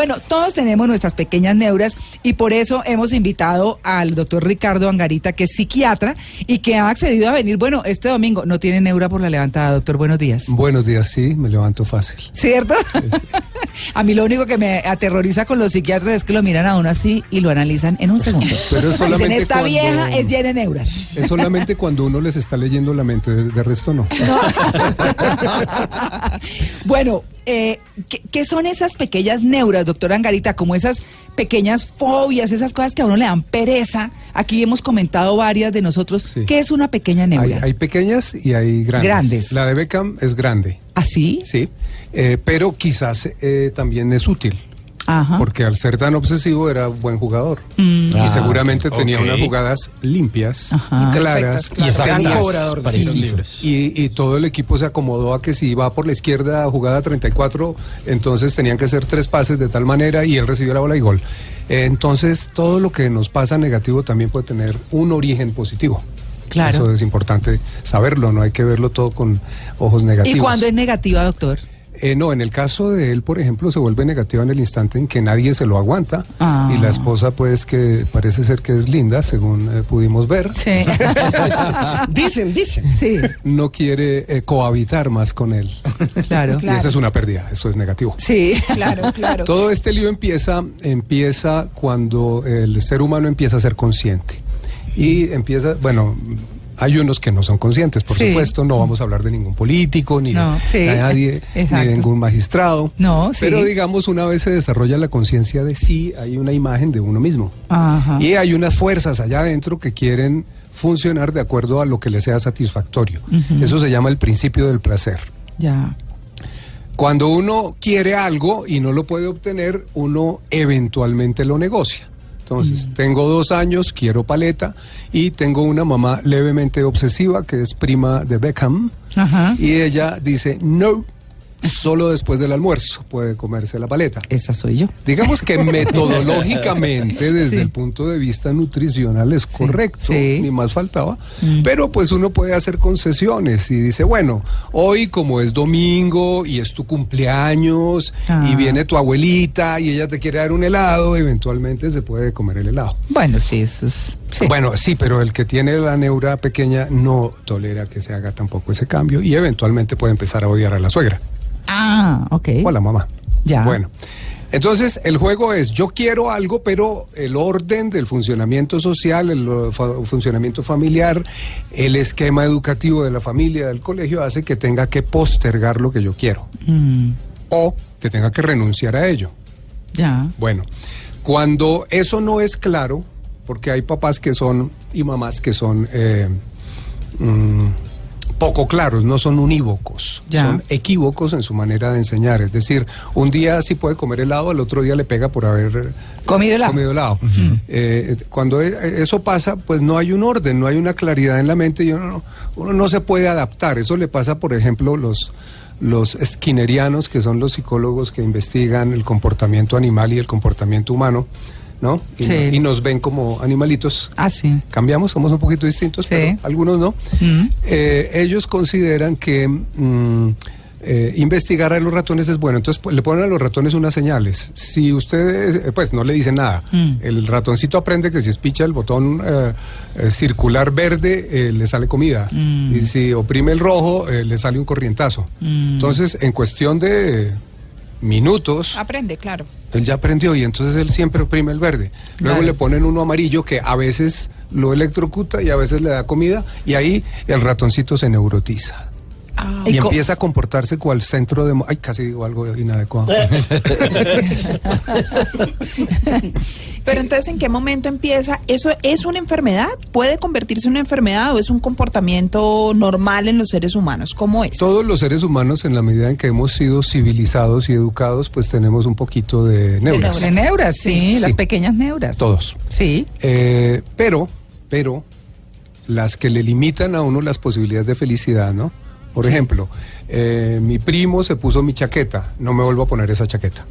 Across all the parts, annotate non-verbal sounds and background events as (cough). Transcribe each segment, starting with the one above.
Bueno, todos tenemos nuestras pequeñas neuras y por eso hemos invitado al doctor Ricardo Angarita, que es psiquiatra y que ha accedido a venir. Bueno, este domingo no tiene neura por la levantada, doctor. Buenos días. Buenos días, sí, me levanto fácil. ¿Cierto? (laughs) a mí lo único que me aterroriza con los psiquiatras es que lo miran a uno así y lo analizan en un segundo. Pero es solamente Dicen, esta cuando- vieja es llena de neuras. Es solamente cuando uno les está leyendo la mente, de, de resto no. (laughs) (laughs) bueno, eh, ¿qué, qué son esas pequeñas neuras, doctor Angarita? Como esas pequeñas fobias, esas cosas que a uno le dan pereza. Aquí hemos comentado varias de nosotros. Sí. ¿Qué es una pequeña neura? hay pequeñas y hay grandes. Grandes. La de Beckham es grande, ¿Así? sí, eh, pero quizás eh, también es útil. Ajá. Porque al ser tan obsesivo era buen jugador. Mm. Y Ah, seguramente tenía ok. unas jugadas limpias, Ajá. claras, Y exactas. Y, y todo el equipo se acomodó a que si va por la izquierda jugada 34, entonces tenían que hacer tres pases de tal manera y él recibió la bola y gol. Entonces todo lo que nos pasa negativo también puede tener un origen positivo. Claro. Eso es importante saberlo, no hay que verlo todo con ojos negativos. ¿Y cuándo es negativa, doctor? Eh, no, en el caso de él, por ejemplo, se vuelve negativa en el instante en que nadie se lo aguanta Ah. y la esposa, pues, que parece ser que es linda, según eh, pudimos ver, Sí. (laughs) Dicen, dicen. sí, no quiere eh, cohabitar más con él. claro. Y esa es una pérdida, eso es negativo. Sí. Claro, claro. Todo este lío empieza, empieza cuando el ser humano empieza a ser consciente. Y empieza, bueno, hay unos que no son conscientes, por Sí. supuesto, no vamos a hablar de ningún político, ni No, de, sí. nadie, ni Exacto. de ningún magistrado. No, sí. Pero digamos, una vez se desarrolla la conciencia de sí, hay una imagen de uno mismo. Ajá. Y hay unas fuerzas allá adentro que quieren funcionar de acuerdo a lo que les sea satisfactorio. Eso se llama el principio del placer. Ya. Cuando uno quiere algo y no lo puede obtener, uno eventualmente lo negocia. Entonces, Mm. tengo dos años, quiero paleta y tengo una mamá levemente obsesiva que es prima de Beckham Ajá. y ella dice, no, solo después del almuerzo puede comerse la paleta. Esa soy yo. Digamos que (laughs) metodológicamente, desde Sí. el punto de vista nutricional, es correcto, sí. ni más faltaba. Mm. Pero pues uno puede hacer concesiones y dice, bueno, hoy como es domingo y es tu cumpleaños Ah. y viene tu abuelita y ella te quiere dar un helado, eventualmente se puede comer el helado. Bueno, sí, eso es. sí. Bueno, sí, pero el que tiene la neura pequeña no tolera que se haga tampoco ese cambio y eventualmente puede empezar a odiar a la suegra. Ah, ok. O la mamá. Ya. Bueno. Entonces, el juego es, yo quiero algo, pero el orden del funcionamiento social, el fa- funcionamiento familiar, el esquema educativo de la familia, del colegio, hace que tenga que postergar lo que yo quiero Mm, o que tenga que renunciar a ello. ya. Bueno, cuando eso no es claro, porque hay papás que son y mamás que son eh, mm, poco claros, no son unívocos, Ya. son equívocos en su manera de enseñar. Es decir, un día sí puede comer helado, al otro día le pega por haber Comido helado. comido helado. Eh, cuando e- eso pasa, pues no hay un orden, no hay una claridad en la mente y uno no, uno no se puede adaptar. Eso le pasa, por ejemplo, los los skinnerianos, que son los psicólogos que investigan el comportamiento animal y el comportamiento humano, ¿no? Y, Sí. no- y nos ven como animalitos. Ah, sí. Cambiamos, somos un poquito distintos, Sí. pero algunos no. Mm. Eh, ellos consideran que mm, eh, investigar a los ratones es bueno. Entonces pues, le ponen a los ratones unas señales. Si ustedes, eh, pues no le dicen nada. Mm. El ratoncito aprende que si espicha el botón eh, circular verde, eh, le sale comida. Mm. Y si oprime el rojo, le sale un corrientazo. Mm. Entonces, en cuestión de minutos, Aprende, claro. él ya aprendió y entonces él siempre oprime el verde. Luego Claro. le ponen uno amarillo que a veces lo electrocuta y a veces le da comida y ahí el ratoncito se neurotiza. Ah, Y ¿Y co- empieza a comportarse cual centro de... Ay, casi digo algo inadecuado. (laughs) Pero entonces, ¿en qué momento empieza? ¿Eso es una enfermedad? ¿Puede convertirse en una enfermedad o es un comportamiento normal en los seres humanos? ¿Cómo es? Todos los seres humanos, en la medida en que hemos sido civilizados y educados, pues tenemos un poquito de neuras. De neuras, sí, Sí. las pequeñas neuras. Todos. Sí. Eh, pero, pero, las que le limitan a uno las posibilidades de felicidad, ¿no? Por ejemplo, eh, mi primo se puso mi chaqueta, no me vuelvo a poner esa chaqueta.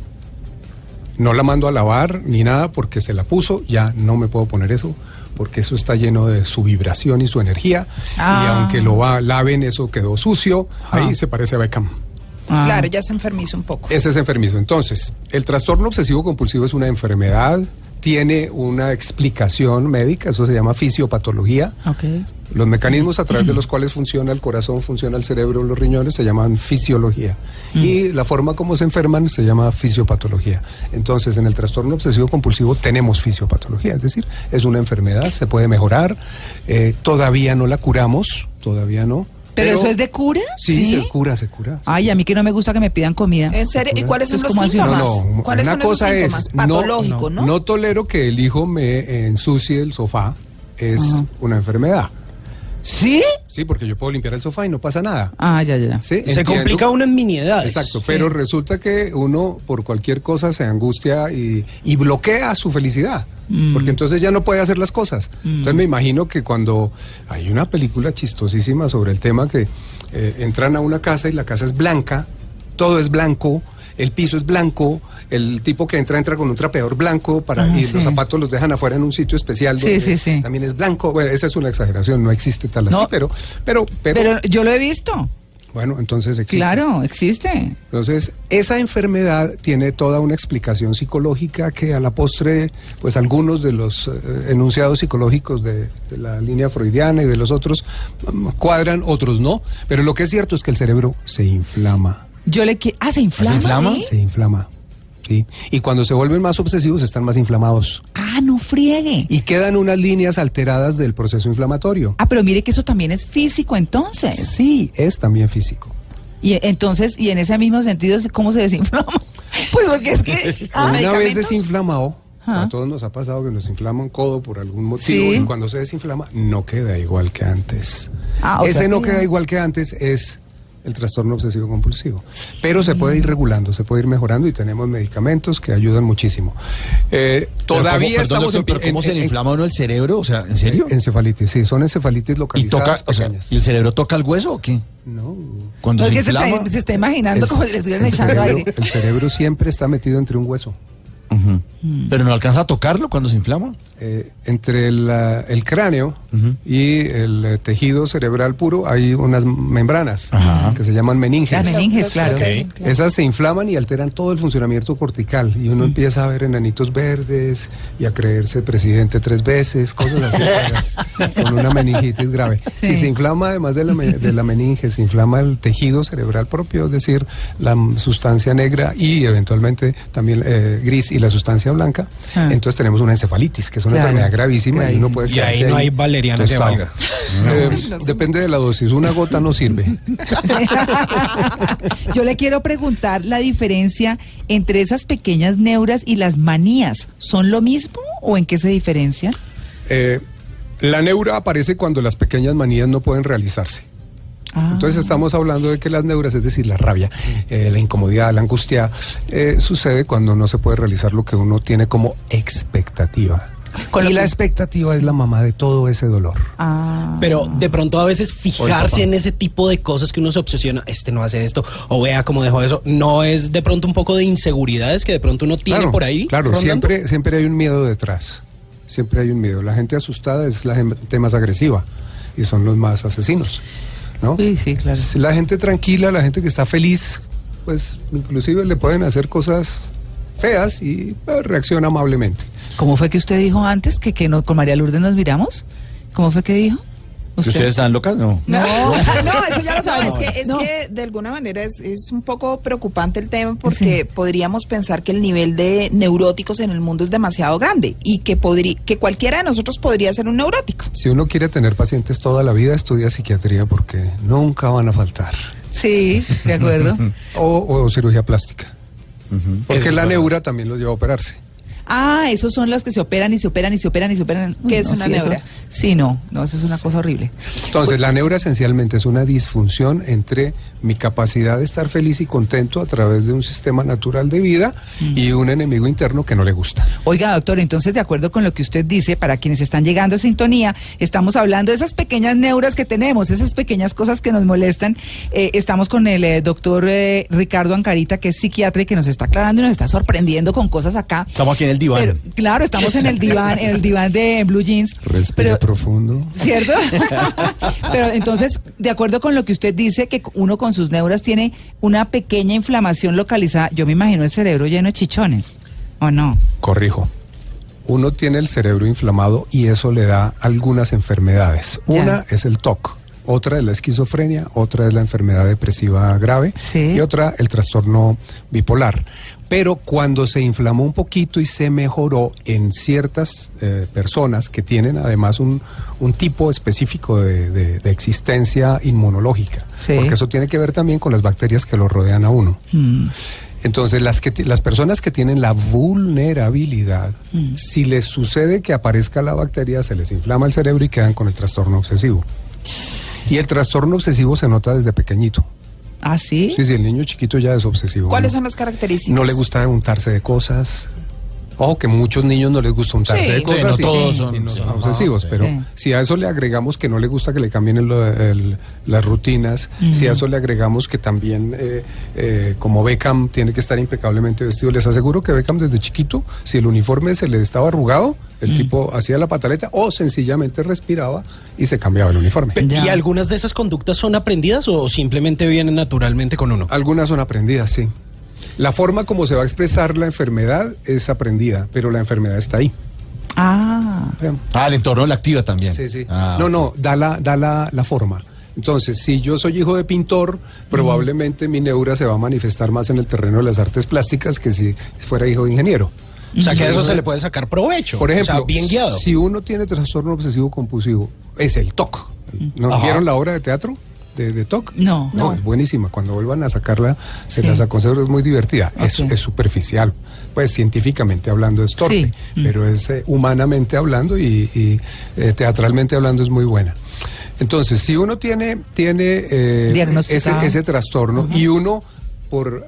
No la mando a lavar ni nada porque se la puso, ya no me puedo poner eso, porque eso está lleno de su vibración y su energía. Ah. Y aunque lo va- laven, eso quedó sucio, Ah. ahí se parece a Beckham. Ah. Claro, ya se enfermiza un poco. Ese es enfermizo. Entonces, el trastorno obsesivo compulsivo es una enfermedad, tiene una explicación médica, eso se llama fisiopatología. Ok. Los mecanismos a través de los cuales funciona el corazón, funciona el cerebro, los riñones, se llaman fisiología. Y la forma como se enferman se llama fisiopatología. Entonces, en el trastorno obsesivo compulsivo tenemos fisiopatología, es decir, es una enfermedad, se puede mejorar, eh, todavía no la curamos, todavía no. ¿Pero, eso es de cura? Sí, se cura, se cura. Ay, a mí que no me gusta que me pidan comida. ¿En serio? ¿Y cuáles son Entonces, los síntomas? No, no, ¿Cuáles una son esos cosa síntomas? es Patológico, ¿no? no tolero que el hijo me ensucie el sofá, es Ajá. una enfermedad. ¿Sí? Sí, porque yo puedo limpiar el sofá y no pasa nada. Ah, ya, ya. Sí, Se entiendo. complica uno en miniedades. Exacto, pero resulta que uno por cualquier cosa se angustia y, y bloquea su felicidad, Mm. porque entonces ya no puede hacer las cosas. Entonces me imagino que cuando hay una película chistosísima sobre el tema que eh, entran a una casa y la casa es blanca, todo es blanco, el piso es blanco, el tipo que entra entra con un trapeador blanco para Ah, y sí. los zapatos los dejan afuera en un sitio especial donde sí, sí. también es blanco. Bueno, esa es una exageración, no existe tal así, No. pero pero pero, Pero yo lo he visto. bueno, entonces existe. Claro, existe. Entonces, esa enfermedad tiene toda una explicación psicológica que a la postre, pues algunos de los eh, enunciados psicológicos de, de la línea freudiana y de los otros mm, cuadran, otros no. Pero lo que es cierto es que el cerebro se inflama. Yo le quiero... Ah, ¿se inflama? inflama? ¿sí? Se inflama. ¿sí? Y cuando se vuelven más obsesivos están más inflamados. Ah, no friegue. Y quedan unas líneas alteradas del proceso inflamatorio. Ah, pero mire que eso también es físico entonces. Sí, es también físico. Y entonces, y en ese mismo sentido, ¿cómo se desinflama? (laughs) Pues porque es que... (laughs) ah, Una vez desinflamado, a todos nos ha pasado que nos inflama un codo por algún motivo Sí. y cuando se desinflama no queda igual que antes. Ah, o Ese sea no que- queda igual que antes es el trastorno obsesivo compulsivo. Pero se puede ir regulando, se puede ir mejorando y tenemos medicamentos que ayudan muchísimo. Eh, Pero todavía ¿cómo, perdón, estamos doctor, pero en, ¿Cómo se en- le en- inflama uno el cerebro? O sea, ¿en serio? Encefalitis, sí, son encefalitis ¿Y localizadas toca, o sea. ¿y el cerebro toca el hueso o qué? No. Cuando No, es se que se inflama. está, se está imaginando El- como si le estuvieran echando cerebro, aire. el cerebro siempre está metido entre un hueso. Mm. Pero no alcanza a tocarlo cuando se inflama. Eh, entre la- el cráneo y el eh, tejido cerebral puro hay unas membranas Ajá. que se llaman meninges. Las meninges, claro. Esas se inflaman y alteran todo el funcionamiento cortical y uno empieza a ver enanitos verdes y a creerse presidente tres veces, cosas así, (laughs) con una meningitis grave. Sí. Si se inflama además de la, de la meninge, se inflama el tejido cerebral propio, es decir, la sustancia negra y eventualmente también eh, gris y la sustancia blanca, Ah. entonces tenemos una encefalitis, que es una Claro, enfermedad gravísima y uno puede Y ahí no hay valeriana que. Eh, depende de la dosis, una gota no sirve. (laughs) Yo le quiero preguntar la diferencia entre esas pequeñas neuras y las manías. ¿Son lo mismo o en qué se diferencian? Eh, la neura aparece cuando las pequeñas manías no pueden realizarse. Ah. Entonces estamos hablando de que las neuras, es decir, la rabia, eh, la incomodidad, la angustia, eh, sucede cuando no se puede realizar lo que uno tiene como expectativa. Con y la que- expectativa es la mamá de todo ese dolor. Ah. Pero de pronto a veces fijarse en ese tipo de cosas que uno se obsesiona, este no hace esto, o vea cómo dejó eso, no es de pronto un poco de inseguridades que de pronto uno tiene claro, por ahí. Claro, rondando? siempre, siempre hay un miedo detrás. Siempre hay un miedo. La gente asustada es la gente más agresiva y son los más asesinos. ¿No? Sí, sí, claro. La gente tranquila, la gente que está feliz, pues inclusive le pueden hacer cosas feas y pues, reacciona amablemente. ¿Cómo fue que usted dijo antes que, que no, con María Lourdes nos miramos? ¿Cómo fue que dijo? ¿Que ¿Ustedes están locas? No. No, no, eso ya lo No, sabemos. es que, es No. que de alguna manera es, es un poco preocupante el tema porque podríamos pensar que el nivel de neuróticos en el mundo es demasiado grande y que, podría, que cualquiera de nosotros podría ser un neurótico. Si uno quiere tener pacientes toda la vida, estudia psiquiatría porque nunca van a faltar. Sí, de acuerdo. (laughs) O, o cirugía plástica. Porque Eso la verdad. neura también los lleva a operarse. Ah, esos son los que se operan y se operan y se operan y se operan. ¿Qué es una sí, eso- neura? sí, no, no, eso es una cosa horrible. Entonces, la neura esencialmente es una disfunción entre mi capacidad de estar feliz y contento a través de un sistema natural de vida y un enemigo interno que no le gusta. Oiga, doctor, entonces, de acuerdo con lo que usted dice, para quienes están llegando a sintonía, estamos hablando de esas pequeñas neuras que tenemos, esas pequeñas cosas que nos molestan. Eh, estamos con el eh, doctor eh, Ricardo Ancarita, que es psiquiatra y que nos está aclarando y nos está sorprendiendo con cosas acá. Estamos aquí en el el diván. Pero, claro, estamos en el diván, en el diván de Blue Jeans. Respira Pero, profundo. ¿Cierto? (laughs) Pero entonces, de acuerdo con lo que usted dice, que uno con sus neuras tiene una pequeña inflamación localizada, yo me imagino el cerebro lleno de chichones, ¿o no? Corrijo. Uno tiene el cerebro inflamado y eso le da algunas enfermedades. Ya. Una es el TOC, otra es la esquizofrenia, otra es la enfermedad depresiva grave Sí. y otra el trastorno bipolar. Pero cuando se inflamó un poquito y se mejoró en ciertas eh, personas que tienen además un, un tipo específico de, de- de existencia inmunológica, Sí. porque eso tiene que ver también con las bacterias que lo rodean a uno. Mm. Entonces, las, que, las personas que tienen la vulnerabilidad, Mm. si les sucede que aparezca la bacteria, se les inflama el cerebro y quedan con el trastorno obsesivo. Y el trastorno obsesivo se nota desde pequeñito. ¿Ah, sí? Sí, sí, el niño chiquito ya es obsesivo. ¿Cuáles ¿no? son las características? No le gusta untarse de cosas. Ojo, que muchos niños no les gusta untarse Sí. de Sí, cosas. no y- todos y son- no sí. son obsesivos, pero sí. si a eso le agregamos que no le gusta que le cambien el- el- las rutinas, si a eso le agregamos que también, eh, eh, como Beckham tiene que estar impecablemente vestido, les aseguro que Beckham desde chiquito, si el uniforme se le estaba arrugado, el tipo hacía la pataleta o sencillamente respiraba y se cambiaba el uniforme. Ya. ¿Y algunas de esas conductas son aprendidas o simplemente vienen naturalmente con uno? Algunas son aprendidas, sí. La forma como se va a expresar la enfermedad es aprendida, pero la enfermedad está ahí. Ah. Ah, el entorno la activa también. Sí, sí. Ah, no, no, da la, da la, la forma. Entonces, si yo soy hijo de pintor, probablemente mi neura se va a manifestar más en el terreno de las artes plásticas que si fuera hijo de ingeniero. O sea, que a eso se le puede sacar provecho. Por ejemplo, o sea, bien guiado. si uno tiene trastorno obsesivo compulsivo, es el TOC. ¿No Ajá. vieron la obra de teatro de, de TOC? No. No, No. es buenísima. Cuando vuelvan a sacarla, se Sí. las aconsejo, es muy divertida. Es, Ok. es superficial. Pues científicamente hablando es torpe, Sí. Mm. pero es eh, humanamente hablando y, y, eh, teatralmente hablando es muy buena. Entonces, si uno tiene, tiene eh, ese, ese trastorno y uno por,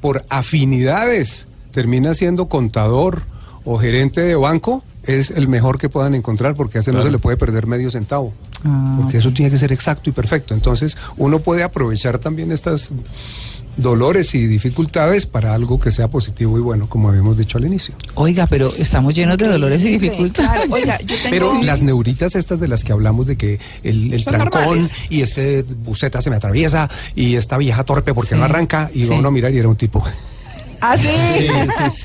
por afinidades termina siendo contador o gerente de banco, es el mejor que puedan encontrar porque a ese no se le puede perder medio centavo. Ah, porque eso tiene que ser exacto y perfecto. Entonces, uno puede aprovechar también estas dolores y dificultades para algo que sea positivo y bueno, como habíamos dicho al inicio. oiga, pero estamos llenos de dolores y dificultades. claro. Oiga, yo tengo... Pero las neuritas estas de las que hablamos de que el, el trancón normales. y este buceta se me atraviesa y esta vieja torpe porque Sí, no arranca y sí. va uno a mirar y era un tipo. ¿Ah, sí?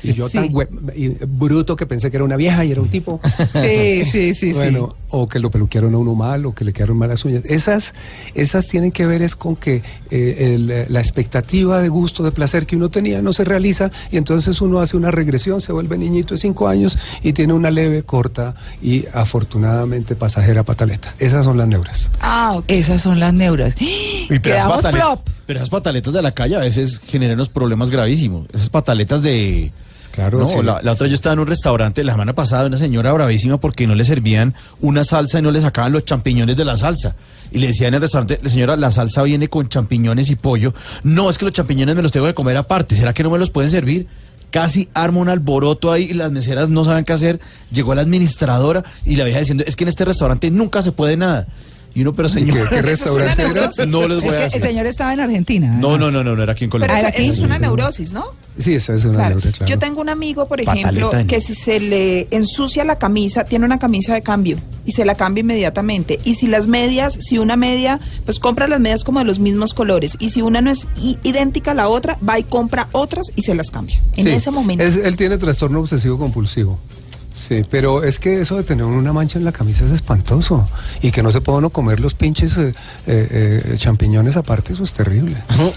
Y yo Sí. tan y bruto que pensé que era una vieja y era un tipo. Sí, sí, sí, bueno, o que lo peluquearon a uno mal, o que le quedaron malas uñas. Esas, esas tienen que ver es con que eh, el- la expectativa de gusto, de placer que uno tenía no se realiza y entonces uno hace una regresión, se vuelve niñito de cinco años y tiene una leve, corta y afortunadamente pasajera pataleta. Esas son las neuras. Ah, ok. Esas son las neuras. Y Quedamos plop. Pero esas pataletas de la calle a veces generan unos problemas gravísimos. Esas pataletas de... Claro, No, sí. la, la otra yo estaba en un restaurante la semana pasada, una señora bravísima porque no le servían una salsa y no le sacaban los champiñones de la salsa. Y le decía en el restaurante, señora, la salsa viene con champiñones y pollo. No, es que los champiñones me los tengo que comer aparte. ¿Será que no me los pueden servir? Casi arma un alboroto ahí y las meseras no saben qué hacer. Llegó la administradora y la vieja diciendo, es que en este restaurante nunca se puede nada. Y uno, pero ¿Y señor, qué, (laughs) qué restaurante era? no les Es voy a que el decir. señor estaba en Argentina. No, no, no, no, no era aquí en Pero Colombia. Ah, esa, ¿era esa aquí? es una neurosis, ¿no? Sí, esa es una Claro. neura, claro. Yo tengo un amigo, por ejemplo, que si se le ensucia la camisa, tiene una camisa de cambio y se la cambia inmediatamente. Y si las medias, si una media, pues compra las medias como de los mismos colores. Y si una no es idéntica a la otra, va y compra otras y se las cambia. En Sí, ese momento. es- él tiene trastorno obsesivo compulsivo. Sí, pero es que eso de tener una mancha en la camisa es espantoso. Y que no se pueda uno comer los pinches eh, eh, eh, champiñones aparte, eso es terrible. (laughs)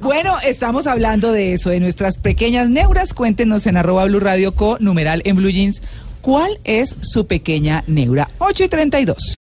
Bueno, estamos hablando de eso, de nuestras pequeñas neuras. Cuéntenos en arroba Blue Radio Co, numeral en Blue Jeans, ¿cuál es su pequeña neura? 8 y 32.